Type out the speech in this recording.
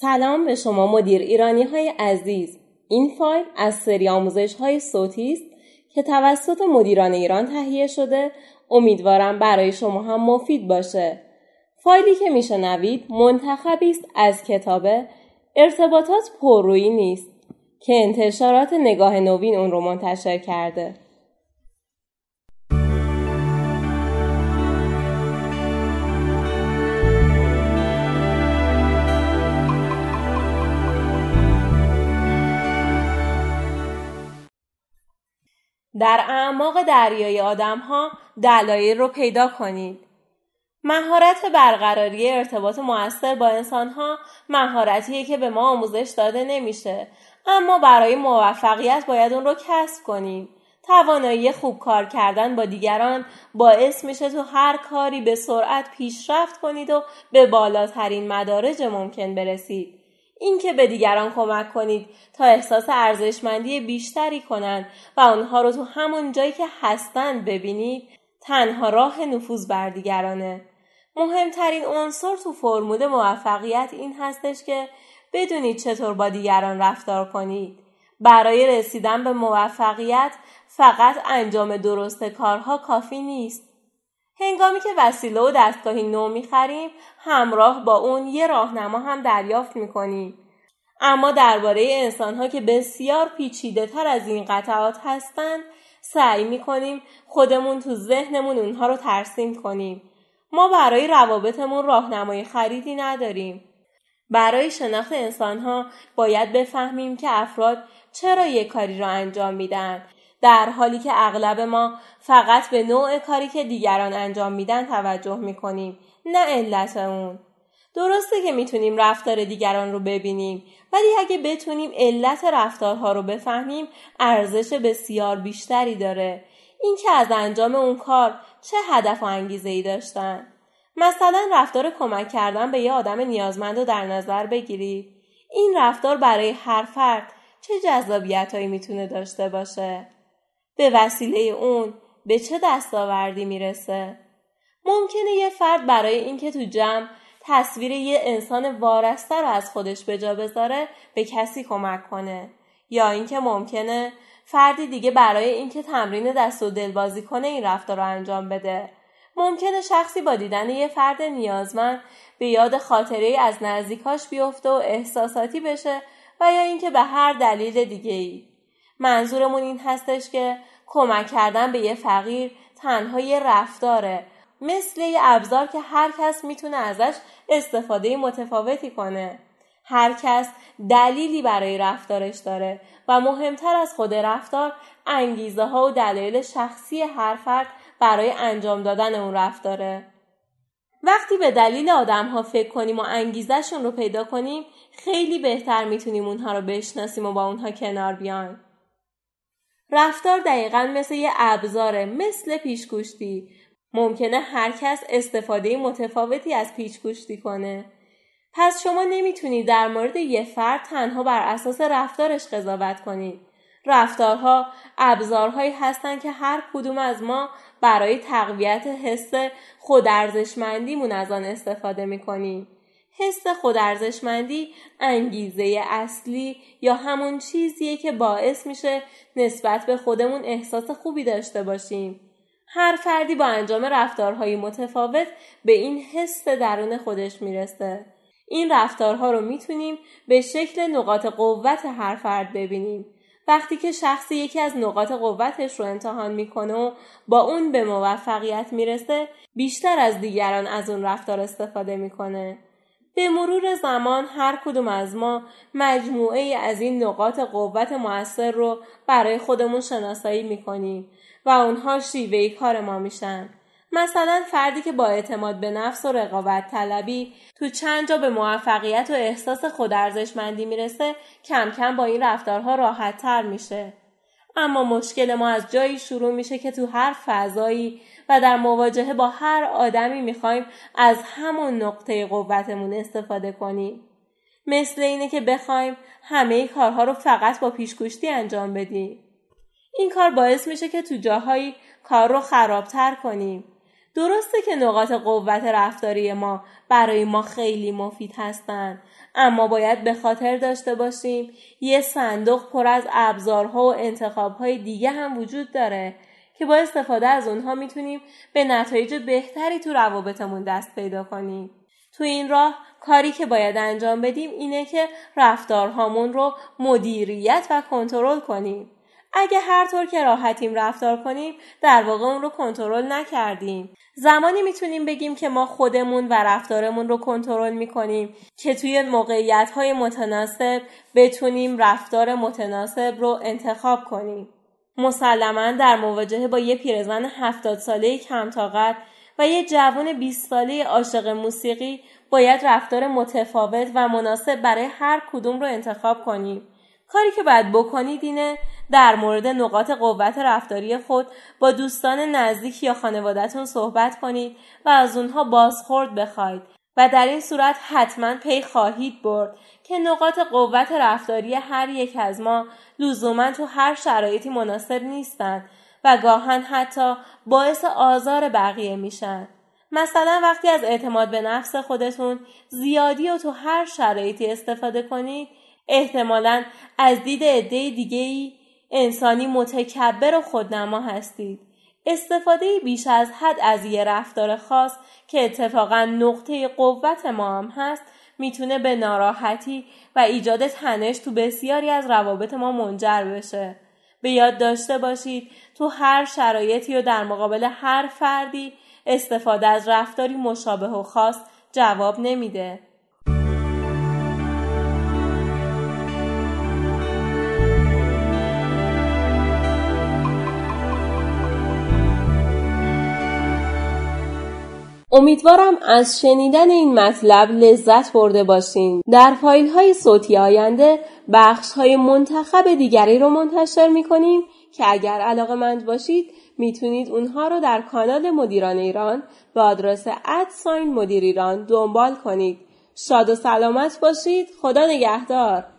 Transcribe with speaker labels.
Speaker 1: سلام به شما مدیر ایرانی های عزیز. این فایل از سری آموزش های صوتی است که توسط مدیران ایران تهیه شده. امیدوارم برای شما هم مفید باشه. فایلی که میشنوید منتخبی است از کتاب ارتباطات پررویی نیست که انتشارات نگاه نوین اون رو منتشر کرده. در اعماق دریای آدم ها دلایل رو پیدا کنید. مهارت برقراری ارتباط موثر با انسان ها مهارتیه که به ما آموزش داده نمیشه اما برای موفقیت باید اون رو کسب کنیم. توانایی خوب کار کردن با دیگران باعث میشه تو هر کاری به سرعت پیشرفت کنید و به بالاترین مدارج ممکن برسید. اینکه به دیگران کمک کنید تا احساس ارزشمندی بیشتری کنند و آنها رو تو همون جایی که هستند ببینید تنها راه نفوذ بر دیگرانه. مهمترین عنصر تو فرمول موفقیت این هستش که بدونید چطور با دیگران رفتار کنید. برای رسیدن به موفقیت فقط انجام درست کارها کافی نیست. هنگامی که وسیله و دستگاهی نو می‌خریم همراه با اون یه راهنما هم دریافت می‌کنیم. اما درباره انسانها که بسیار پیچیده تر از این قطعات هستند سعی می‌کنیم خودمون تو ذهنمون اونها رو ترسیم کنیم. ما برای روابطمون راهنمای خریدی نداریم. برای شناخت انسانها باید بفهمیم که افراد چرا یک کاری را انجام میدن. در حالی که اغلب ما فقط به نوع کاری که دیگران انجام میدن توجه می‌کنیم نه علت اون. درسته که می‌تونیم رفتار دیگران رو ببینیم ولی اگه بتونیم علت رفتارها رو بفهمیم ارزش بسیار بیشتری داره. این که از انجام اون کار چه هدف و انگیزه ای داشتن. مثلا رفتار کمک کردن به یه آدم نیازمند رو در نظر بگیرید این رفتار برای هر فرد چه جذابیت می‌تونه داشته باشه؟ به وسیله اون به چه دستاوردی می‌رسه؟ ممکنه یه فرد برای اینکه تو جمع تصویر یه انسان وارسته رو از خودش به جا بذاره به کسی کمک کنه. یا اینکه ممکنه فردی دیگه برای اینکه تمرین دست و دلبازی کنه این رفتار رو انجام بده. ممکنه شخصی با دیدن یه فرد نیازمند به یاد خاطره از نزدیکاش بیفته و احساساتی بشه و یا اینکه به هر دلیل دیگه ای منظورمون این هستش که کمک کردن به یه فقیر تنها یه رفتاره. مثل یه ابزار که هر کس می‌تونه ازش استفاده متفاوتی کنه. هر کس دلیلی برای رفتارش داره و مهمتر از خود رفتار انگیزه ها و دلایل شخصی هر فرد برای انجام دادن اون رفتاره. وقتی به دلیل آدم ها فکر کنیم و انگیزشون رو پیدا کنیم خیلی بهتر می‌تونیم اونها رو بشناسیم و با اونها کنار بیایم. رفتار دقیقا مثل یه ابزاره مثل پیشگوشتی. ممکنه هر کس استفاده متفاوتی از پیشگوشتی کنه. پس شما نمی‌تونید در مورد یه فرد تنها بر اساس رفتارش قضاوت کنید. رفتارها ابزارهایی هستند که هر کدوم از ما برای تقویت حس خودارزشمندیمون از آن استفاده می‌کنیم. حس خودارزشمندی انگیزه اصلی یا همون چیزیه که باعث میشه نسبت به خودمون احساس خوبی داشته باشیم. هر فردی با انجام رفتارهای متفاوت به این حس درون خودش می‌رسه. این رفتارها رو می‌تونیم به شکل نقاط قوت هر فرد ببینیم. وقتی که شخصی یکی از نقاط قوتش رو امتحان می‌کنه و با اون به موفقیت می‌رسه بیشتر از دیگران از اون رفتار استفاده می‌کنه. به مرور زمان هر کدوم از ما مجموعه ای از این نقاط قوت موثر رو برای خودمون شناسایی می‌کنیم و اونها شیوه کار ما میشن. مثلا فردی که با اعتماد به نفس و رقابت طلبی تو چند جا به موفقیت و احساس خودارزشمندی می‌رسه کم کم با این رفتارها راحت تر میشه. اما مشکل ما از جایی شروع میشه که تو هر فضایی و در مواجهه با هر آدمی می‌خوایم از همون نقطه قوتمون استفاده کنیم. مثل اینه که بخوایم همه کارها رو فقط با پیشگوشتی انجام بدیم. این کار باعث میشه که تو جاهایی کار رو خرابتر کنیم. درسته که نقاط قوت رفتاری ما برای ما خیلی مفید هستند اما باید به خاطر داشته باشیم یه صندوق پر از ابزارها و انتخابهای دیگه هم وجود داره که با استفاده از اونها می‌تونیم به نتایج بهتری تو روابطمون دست پیدا کنیم. تو این راه کاری که باید انجام بدیم اینه که رفتارهامون رو مدیریت و کنترل کنیم. اگه هر طور که راحتیم رفتار کنیم در واقع اون رو کنترل نکردیم زمانی می‌تونیم بگیم که ما خودمون و رفتارمون رو کنترل می‌کنیم که توی موقعیت های متناسب بتونیم رفتار متناسب رو انتخاب کنیم مسلما در مواجهه با یه پیرزن هفتاد ساله کم طاقت و یه جوان 20 ساله عاشق موسیقی باید رفتار متفاوت و مناسب برای هر کدوم رو انتخاب کنیم. کاری که باید بکنید اینه در مورد نقاط قوت رفتاری خود با دوستان نزدیک یا خانوادهتون صحبت کنید و از اونها بازخورد بخواید و در این صورت حتما پی خواهید برد که نقاط قوت رفتاری هر یک از ما لزوما تو هر شرایطی مناسب نیستند و گاهن حتی باعث آزار بقیه میشن. مثلا وقتی از اعتماد به نفس خودتون زیادی و تو هر شرایطی استفاده کنید احتمالا از دید عده دیگه ای انسانی متکبر و خودنما هستید. استفاده بیش از حد از یه رفتار خاص که اتفاقا نقطه قوت ما هم هست می‌تونه به ناراحتی و ایجاد تنش تو بسیاری از روابط ما منجر بشه. به یاد داشته باشید تو هر شرایطی و در مقابل هر فردی استفاده از رفتاری مشابه و خاص جواب نمیده. امیدوارم از شنیدن این مطلب لذت برده باشین. در فایل های صوتی آینده بخش های منتخب دیگری رو منتشر می کنیم که اگر علاقه مند باشید می‌تونید اونها رو در کانال مدیران ایران به آدرس ادساین مدیر ایران دنبال کنید. شاد و سلامت باشید. خدا نگهدار.